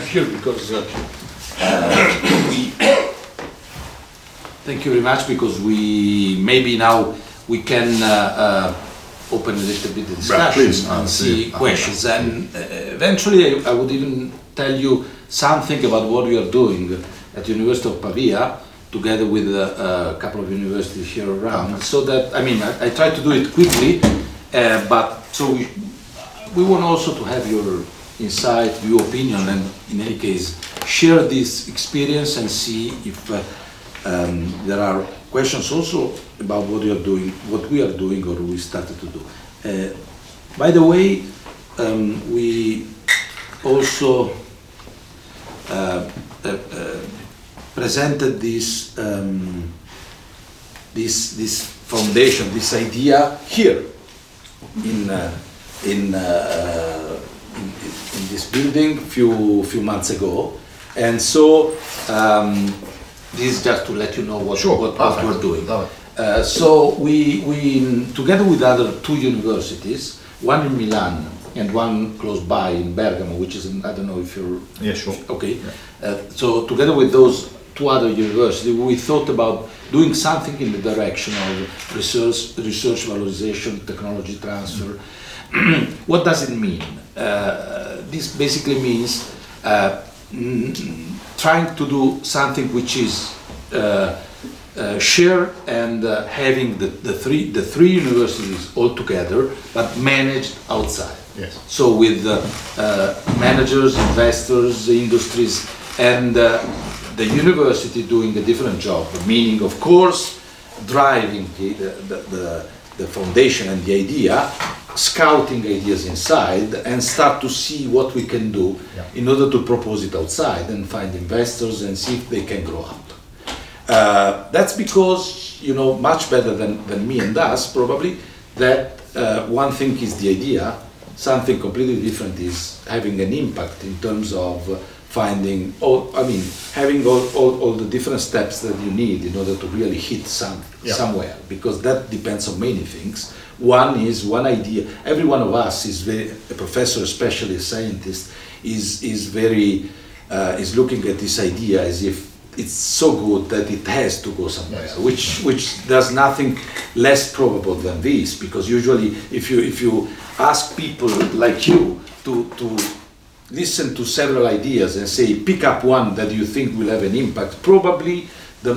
Here because uh, we. Thank you very much because we maybe now we can uh, uh, open a little bit the discussion please, and see see. questions. And uh, eventually, I, I would even tell you something about what we are doing at University of Pavia together with uh, a couple of universities here around. So that I mean, I, I try to do it quickly, uh, but so we we want also to have your insight, your opinion, and in any case, share this experience and see if uh, um, there are questions also about what you are doing, what we are doing, or we started to do. Uh, by the way, um, we also uh, uh, uh, presented this um, this this foundation, this idea here in in, uh, in in this building few few months ago, and so um, this is just to let you know what sure, what, what we're doing. Uh, so we we together with other two universities, one in Milan and one close by in Bergamo, which is in, I don't know if you're Yeah, sure. Okay, uh, so together with those two other universities, we thought about doing something in the direction of research, research valorization, technology transfer. what does it mean? Uh, this basically means uh, trying to do something which is uh, uh, share and uh, having the, the three the three universities all together, but managed outside. Yes. So with uh, uh, managers, investors, industries, and uh, the university doing a different job, meaning of course driving the, the, the, the foundation and the idea, scouting ideas inside and start to see what we can do Yeah. in order to propose it outside and find investors and see if they can grow up. Uh, that's because you know much better than, than me and us probably that uh, one thing is the idea something completely different is having an impact in terms of finding all i mean having all, all, all the different steps that you need in order to really hit some Yeah. somewhere because that depends on many things one is one idea every one of us is very a professor especially a scientist is is very uh, is looking at this idea as if it's so good that it has to go somewhere, Yes. which which does nothing less probable than this, because usually if you if you ask people like you to to listen to several ideas and say pick up one that you think will have an impact, probably the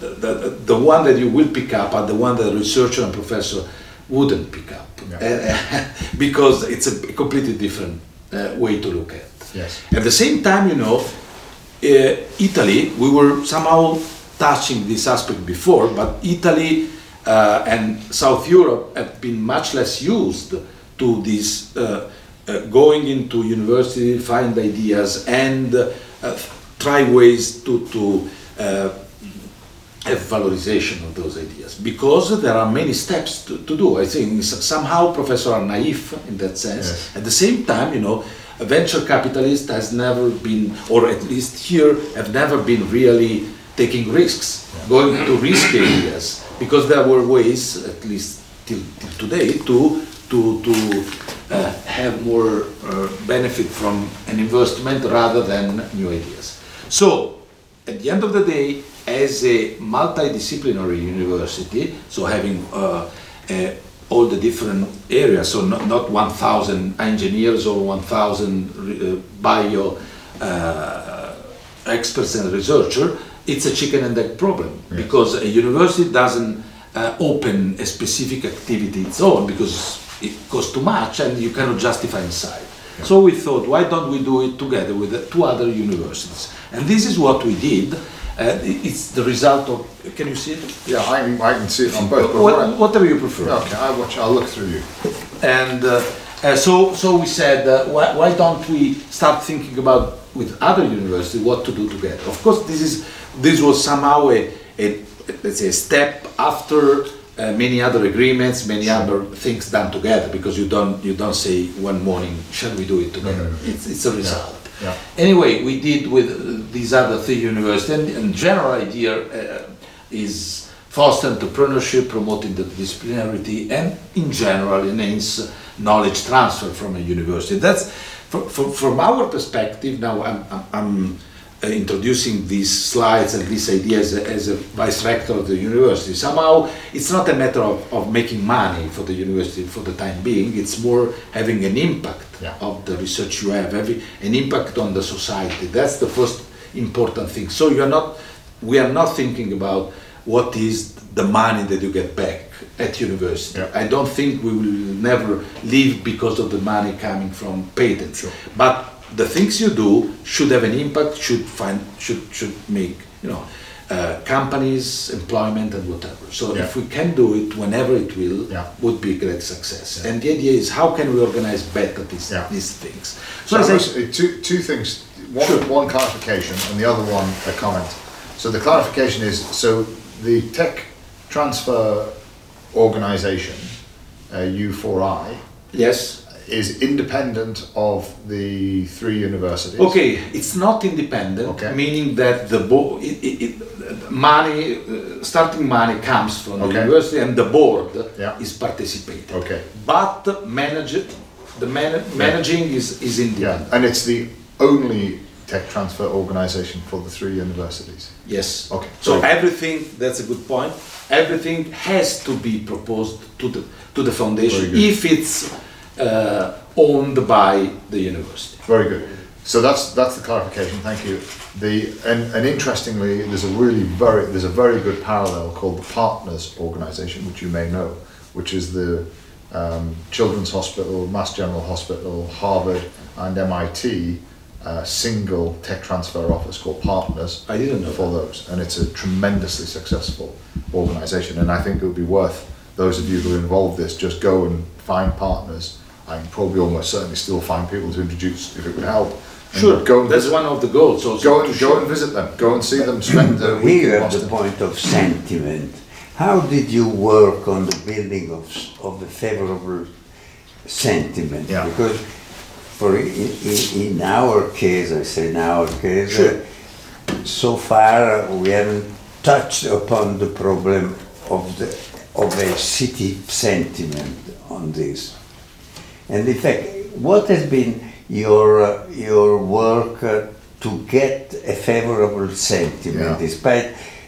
the, the, the one that you will pick up are the one that the researcher and professor wouldn't pick up, Yeah. because it's a completely different uh, way to look at. Yes. At the same time, you know, uh, Italy, we were somehow touching this aspect before, but Italy uh, and South Europe have been much less used to this going into university, find ideas, and uh, try ways to, to uh, have valorization of those ideas because there are many steps to, to do. I think somehow professors are naive in that sense. Yes. At the same time, you know, a venture capitalist has never been, or at least here, have never been really taking risks, going to risky areas, because there were ways, at least till, till today, to to to uh, have more uh, benefit from an investment rather than new ideas. So at the end of the day, as a multidisciplinary university, so having uh, uh, all the different areas, so not, not 1,000 engineers or 1,000 uh, bio uh, experts and researchers, it's a chicken and egg problem because a university doesn't uh, open a specific activity its own because it costs too much and you cannot justify inside. So we thought, why don't we do it together with the two other universities? And this is what we did. Uh, it's the result of. Can you see it? Yeah, I can, I can see it on both. What- what whatever you prefer. I, okay, I watch. I'll look through you. And uh, uh, so, so we said, uh, why, why don't we start thinking about with other universities what to do together? Of course, this is this was somehow a, a let's say a step after uh, many other agreements, many other things done together. Because you don't you don't say one morning, shall we do it together? no, no. It's it's a result. Yeah. Anyway, we did with uh, these other three universities, and, and general idea uh, is foster entrepreneurship, promoting the disciplinarity, and in general enhance knowledge transfer from a university. That's from, from, from our perspective, now I'm, I'm, I'm Uh, introducing these slides and these ideas as a vice rector of the university. Somehow, it's not a matter of, of making money for the university for the time being. It's more having an impact Yeah. of the research you have, having an impact on the society. That's the first important thing. So you're not, we are not thinking about what is the money that you get back at university. Yeah. I don't think we will never leave because of the money coming from patents. Sure. But the things you do should have an impact, should find, should should make you know uh, companies, employment, and whatever. So Yeah. if we can do it whenever it will, Yeah. would be a great success. Yeah. And the idea is how can we organize better these these things. So as I uh, two, two things, one, Sure. one clarification and the other one a comment. So the clarification is, so the tech transfer organization, uh, U4I, yes. Is independent of the three universities. Okay, it's not independent, Okay. meaning that the bo- it, it, it, money, uh, starting money comes from the university and the board Yeah. is participating. Okay. But manage it, the man, managing is, is independent. Yeah, and it's the only tech transfer organization for the three universities. Yes. Okay. So Very everything, that's a good point. Everything has to be proposed to the to the foundation if it's uh, owned by the university. Very good. So that's that's the clarification. Thank you. The and, and interestingly, there's a really very there's a very good parallel called the Partners Organization, which you may know, which is the um, Children's Hospital, Mass General Hospital, Harvard, and MIT uh, single tech transfer office called Partners. I didn't know for those, and it's a tremendously successful organization. And I think it would be worth those of you who are involved in this just go and find partners. I can probably almost certainly still find people to introduce if it would help. And Sure, go and that's visit, one of the goals also. go and go and visit them. Go and see them. Spend a Here week you in the point of sentiment. How did you work on the building of, of the favorable sentiment? Yeah. Because for in, in, in our case, I say in our case, Sure. uh, so far uh, we haven't touched upon the problem of the of a city sentiment on this. And in fact, what has been your uh, your work uh, to get a favorable sentiment, Yeah. despite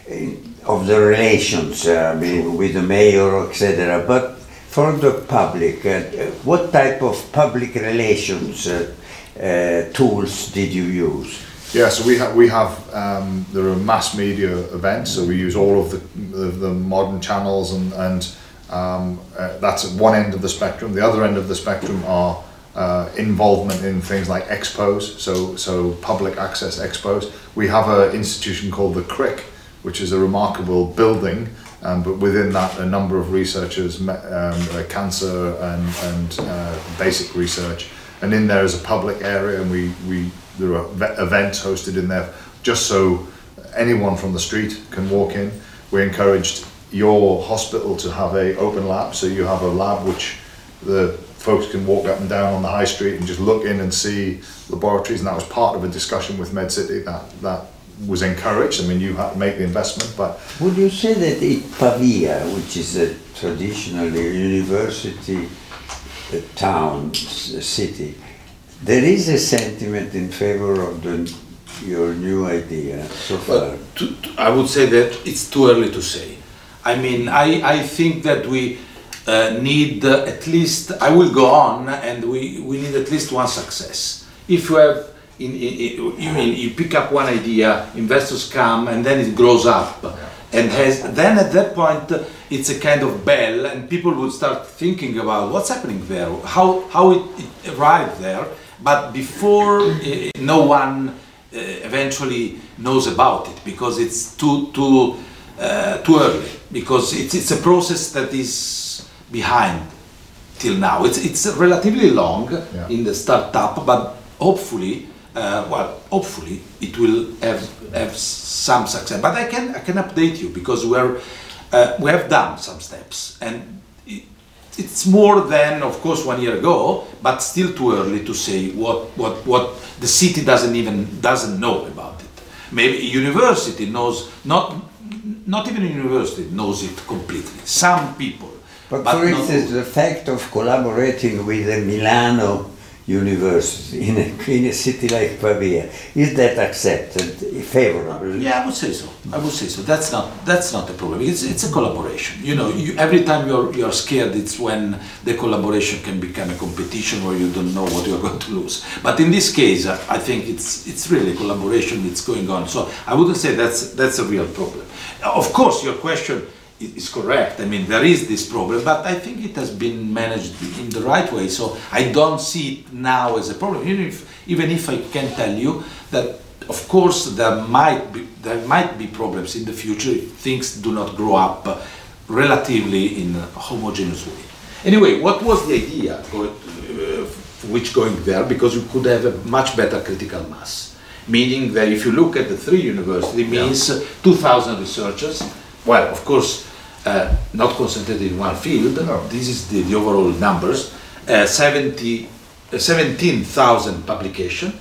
uh, of the relations uh, with, with the mayor, etc. But for the public, uh, what type of public relations uh, uh, tools did you use? Yeah, so we have we have um, there are mass media events, so we use all of the the, the modern channels, and and um, uh, that's at one end of the spectrum. The other end of the spectrum are uh, involvement in things like expos, so so public access expos. We have an institution called the Crick, which is a remarkable building, um, but within that a number of researchers, um, uh, cancer and and uh, basic research, and in there is a public area, and we we there are events hosted in there just so anyone from the street can walk in. We encouraged your hospital to have a open lab, so you have a lab which the folks can walk up and down on the high street and just look in and see laboratories, and that was part of a discussion with MedCity that that was encouraged. I mean, you had to make the investment, but Would you say that in Pavia, which is a traditionally university uh, town, s- city, there is a sentiment in favor of the, your new idea so far? But to, to- I would say that it's too early to say. I mean, I, I think that we uh, need uh, at least, I will go on, and we, we need at least one success. If you have, in, in, in- you mean, you pick up one idea, investors come, and then it grows up. And has, then at that point, uh, it's a kind of bell, and people would start thinking about what's happening there, how, how it, it arrived there. But before, uh, no one uh, eventually knows about it because it's too too uh, too early because it's, it's a process that is behind till now. It's it's relatively long Yeah. in the startup but hopefully uh, well hopefully it will have have some success. But I can I can update you because we're uh, we have done some steps. And it, it's more than of course one year ago but still too early to say what what what the city doesn't even doesn't know about it. Maybe a university knows not not even a university knows it completely. Some people. But for instance, the fact of collaborating with the Milano university in a, in a city like Pavia. Is that accepted, favorable? Yeah, I would say so. I would say so. That's not that's not a problem. It's it's a collaboration. You know, you, every time you're you're scared, it's when the collaboration can become a competition where you don't know what you're going to lose. But in this case, I think it's it's really a collaboration that's going on. So I wouldn't say that's that's a real problem. Of course, your question is correct. I mean, there is this problem, but I think it has been managed in the right way. So I don't see it now as a problem. Even if, even if I can tell you that, of course, there might be there might be problems in the future if things do not grow up relatively in a homogeneous way. Anyway, what was the idea going, uh, which going there? Because you could have a much better critical mass. Meaning that if you look at the three universities, it means uh, 2,000 researchers. Well, of course, uh, not concentrated in one field. No. This is the, the overall numbers. Uh, 70, uh, 17,000 publication,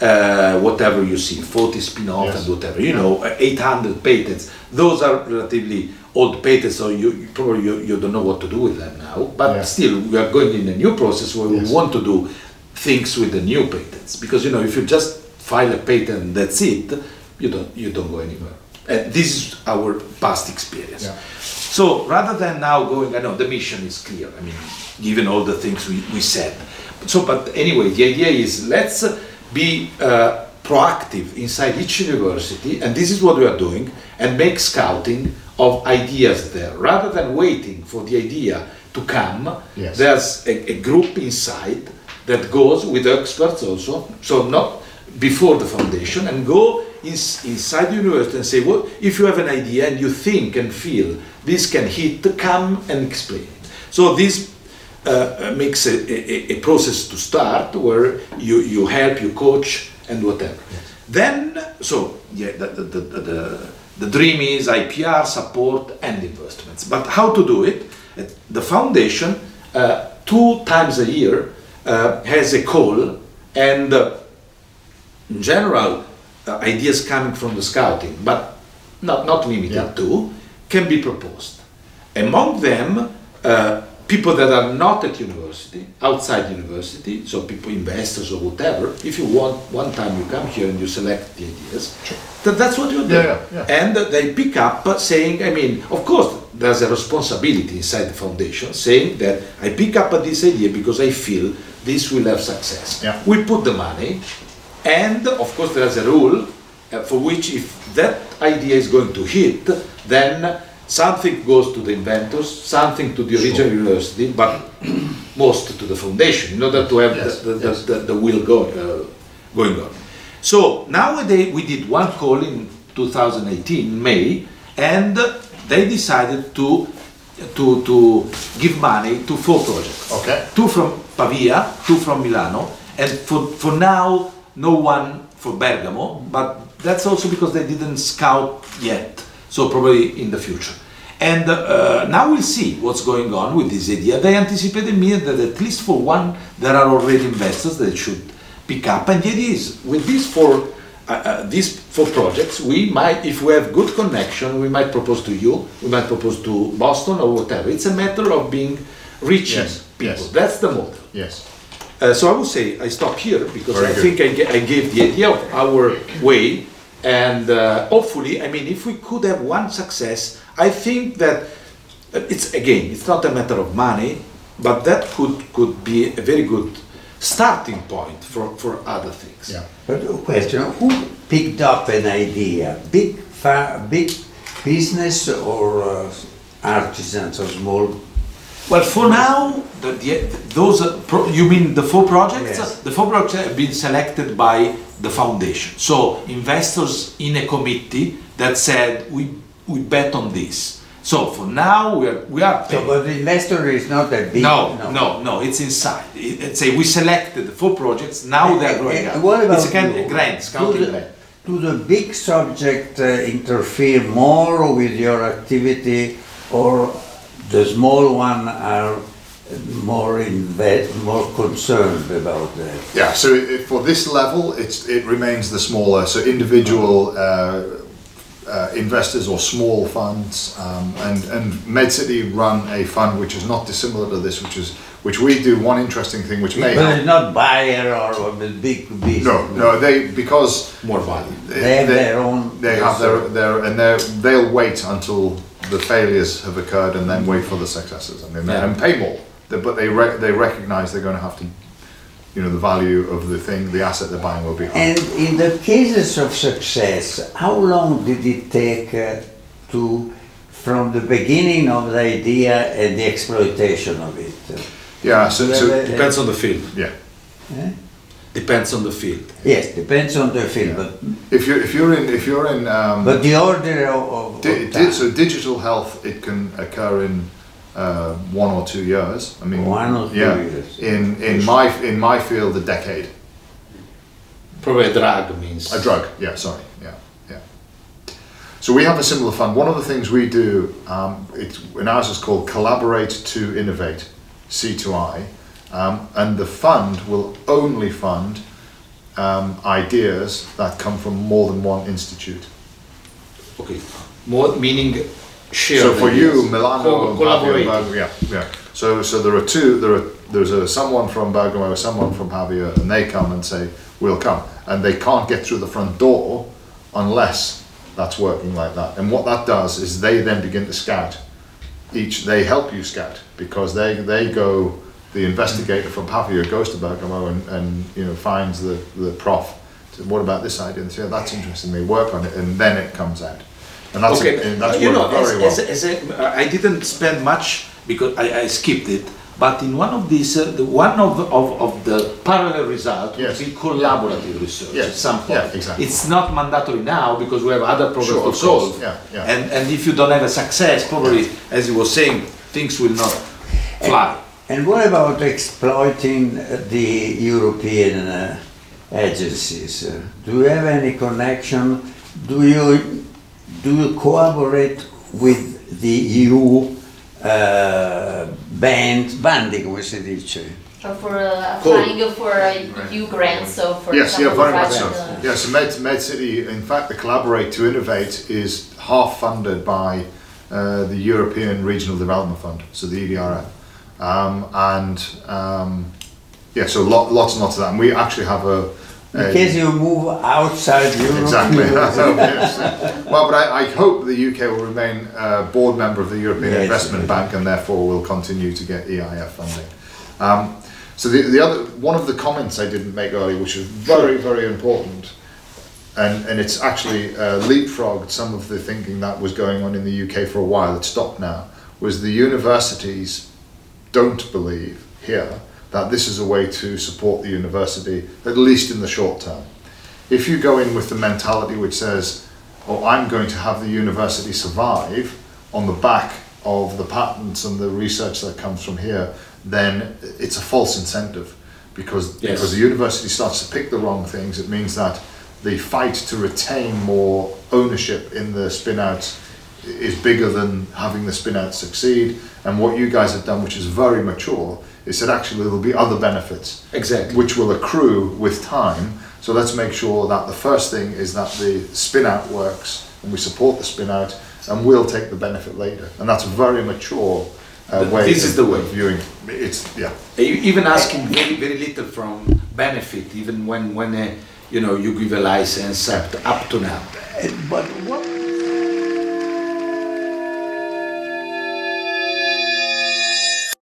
uh, whatever you see, 40 spin-off Yes. and whatever. You know, uh, 800 patents. Those are relatively old patents, so you, you probably you, you don't know what to do with them now. But Yeah. still, we are going in a new process where Yes. we want to do things with the new patents. Because you know, if you just file a patent that's it, you don't you don't go anywhere. And this is our past experience. Yeah. So rather than now going, I know the mission is clear. I mean, given all the things we, we said. So, but anyway, the idea is let's uh, be uh, proactive inside each university, and this is what we are doing, and make scouting of ideas there. Rather than waiting for the idea to come, Yes. there's a, a group inside that goes with experts also, so not before the foundation, and go ins inside the university and say, well, if you have an idea and you think and feel this can hit, come and explain it. So this uh, makes a, a, a process to start where you, you help, you coach, and whatever. Then, so yeah, the, the, the, the, the dream is IPR, support, and investments. But how to do it? Uh, The foundation, uh, two times a year, uh, has a call, and uh, in general, uh, ideas coming from the scouting, but not, not limited Yeah. to, can be proposed. Among them, uh, people that are not at university, outside university, so people, investors or whatever, if you want, one time you come here and you select the ideas, that, that's what you do. Yeah, yeah. And uh, they pick up uh, saying, I mean, of course, there's a responsibility inside the foundation saying that I pick up this idea because I feel this will have success. Yeah. We put the money, and of course, there's a rule uh, for which if that idea is going to hit, then something goes to the inventors, something to the original university, but most to the foundation in order to have Yes, the, the, yes. the, the, wheel go, uh, going on. So nowadays we did one call in 2018 May, and they decided to to to give money to four projects. Okay. Two from Pavia, two from Milano, and for for now no one for Bergamo, but that's also because they didn't scout yet. So probably in the future. And uh, now we'll see what's going on with this idea. They anticipated me that at least for one there are already investors that should pick up. And the idea is with these four, uh, uh, these four projects, we might, if we have good connection, we might propose to you, we might propose to Boston or whatever. It's a matter of being reaching Yes, people. yes. That's the model. Yes. Uh, so I would say I stop here because Very I good. think I, I gave the idea of our way, and uh, hopefully, I mean, if we could have one success, I think that uh, it's again, it's not a matter of money, but that could could be a very good starting point for, for other things. Yeah. But a question, who picked up an idea? Big, fa- big business or uh, artisans or small? Well, for now, the, the, those are pro, you mean the four projects? Yes. The four projects have been selected by the foundation. So investors in a committee that said we we bet on this. So for now we are we are So, but the investor is not that big. no, no, no, it's inside. It, it's a, we selected the four projects. Now they're growing up. What about it's a kind of grant, Do the- grant. Do the big subject uh, interfere more with your activity, or the small one are more inve- more concerned about that? Yeah, so i- for this level, it's, it remains the smaller, so individual uh, uh, investors or small funds, um, and and MedCity run a fund which is not dissimilar to this, which is which we do one interesting thing which may But it's not buyer or or big business. No, no, they because More value. They have their own- They have their their and they they'll wait until the failures have occurred and then wait for the successes. I mean, Yeah. and pay more. They- But they re- they recognise they're going to have to, you know, the value of the thing, the asset they're buying will be high. And in the cases of success, how long did it take uh, to, from the beginning of the idea and the exploitation of it? yeah, so, so Well, Depends on the field. yeah. Eh? Depends on the field. Yes, depends on the field, but, If you're if you're in if you're in um, but the order of, of Di- di- so digital health, it can occur in uh, one or two years. I mean, One or two yeah, years. In in my in my field, a decade. Probably a drug means. A drug, yeah. Sorry, yeah, yeah. So we have a similar fund. One of the things we do, um, it's in ours is called Collaborate to Innovate, C2I, um, and the fund will only fund um, ideas that come from more than one institute. Okay. More meaning share. So for ideas. you, Milano, collaborate. Yeah, yeah. So so there are two. There are there's a someone from Bergamo, someone from Pavia, and they come and say we'll come, and they can't get through the front door unless that's working like that. And what that does is they then begin to scout. Each they help you scout because they they go. The investigator from Pavia goes to Bergamo and, and you know finds the the prof. So what about this idea? And they say "Oh, that's interesting. They work on it, and then it comes out. And that's okay, and that's you know, as, well. as, as a, I didn't spend much because I, I skipped it. But in one of these, uh, the one of, of, of the parallel results Yes. would be collaborative research Yes, at some point. yeah, exactly. It's not mandatory now because we have other problems Sure, to solve. yeah, yeah. And, and if you don't have a success, probably, as you were saying, things will not fly. And what about exploiting uh, the European uh, agencies? Uh, Do you have any connection? Do you, do you cooperate with the EU uh, band, bandi come si dice? Or for uh, Cool. applying for uh, EU grants, so for Yes, yeah, very much so. private, uh, Yeah, so Med, Med City, in fact, the Collaborate to Innovate is half funded by uh, the European Regional Development Fund, so the EDRF. Um, and um, yeah, so lot, lots and lots of that. And we actually have a. In case you move outside Europe. Exactly. yes. Well, but I, I hope the UK will remain a board member of the European Yes. Investment Bank and therefore will continue to get EIF funding. Um, so the, the other one of the comments I didn't make earlier, which is very very important, and and it's actually uh, leapfrogged some of the thinking that was going on in the UK for a while. It's stopped now. Was the universities don't believe here that this is a way to support the university, at least in the short term. If you go in with the mentality which says, oh, I'm going to have the university survive on the back of the patents and the research that comes from here, then it's a false incentive because, Yes. because the university starts to pick the wrong things. It means that the fight to retain more ownership in the spin outs is bigger than having the spin out succeed. And what you guys have done, which is very mature, is that actually there'll be other benefits Exactly. which will accrue with time. So let's make sure that the first thing is that the spin out works and we support the spin out and we'll take the benefit later. And that's a very mature uh, way this of, is the way. of viewing. It's, yeah. E- even asking very very little from benefit even when when uh, you know you give a license up to, up to now Uh, But what